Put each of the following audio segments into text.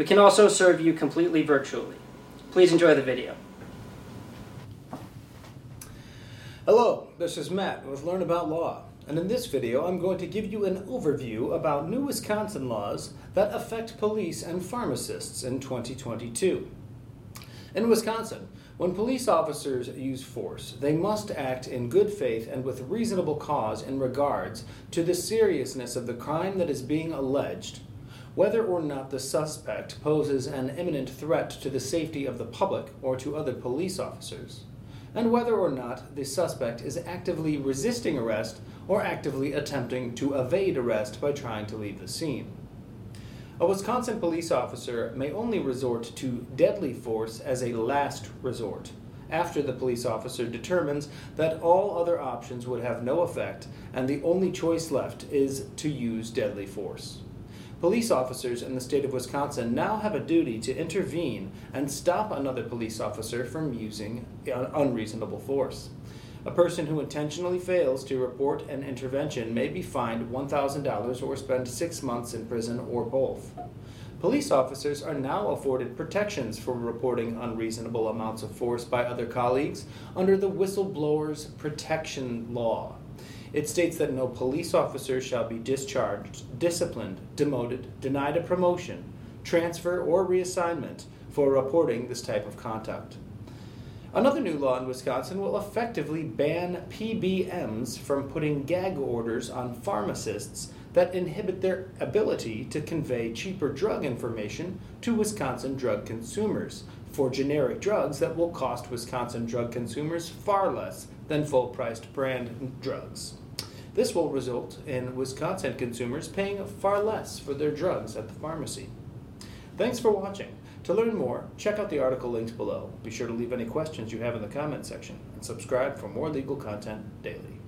We can also serve you completely virtually. Please enjoy the video. Hello, this is Matt with Learn About Law, and in this video I'm going to give you an overview about new Wisconsin laws that affect police and pharmacists in 2022. In Wisconsin, when police officers use force, they must act in good faith and with reasonable cause in regards to the seriousness of the crime that is being alleged whether or not the suspect poses an imminent threat to the safety of the public or to other police officers, and whether or not the suspect is actively resisting arrest or actively attempting to evade arrest by trying to leave the scene. A Wisconsin police officer may only resort to deadly force as a last resort after the police officer determines that all other options would have no effect and the only choice left is to use deadly force. Police officers in the state of Wisconsin now have a duty to intervene and stop another police officer from using unreasonable force. A person who intentionally fails to report an intervention may be fined $1,000 or spend six months in prison or both. Police officers are now afforded protections for reporting unreasonable amounts of force by other colleagues under the Whistleblowers Protection Law. It states that no police officer shall be discharged, disciplined, demoted, denied a promotion, transfer, or reassignment for reporting this type of conduct. Another new law in Wisconsin will effectively ban PBMs from putting gag orders on pharmacists that inhibit their ability to convey cheaper drug information to Wisconsin drug consumers for generic drugs that will cost Wisconsin drug consumers far less than full priced brand drugs. This will result in Wisconsin consumers paying far less for their drugs at the pharmacy. Thanks for watching. To learn more, check out the article linked below. Be sure to leave any questions you have in the comment section and subscribe for more legal content daily.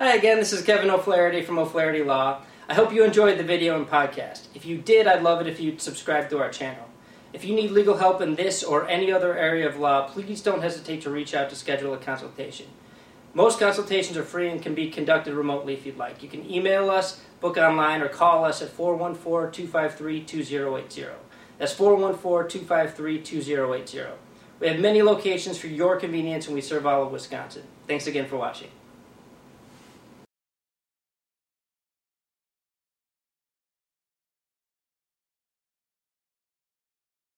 Hi again, this is Kevin O'Flaherty from O'Flaherty Law. I hope you enjoyed the video and podcast. If you did, I'd love it if you'd subscribe to our channel. If you need legal help in this or any other area of law, please don't hesitate to reach out to schedule a consultation. Most consultations are free and can be conducted remotely if you'd like. You can email us, book online, or call us at 414 253 2080. That's 414 253 2080. We have many locations for your convenience and we serve all of Wisconsin. Thanks again for watching.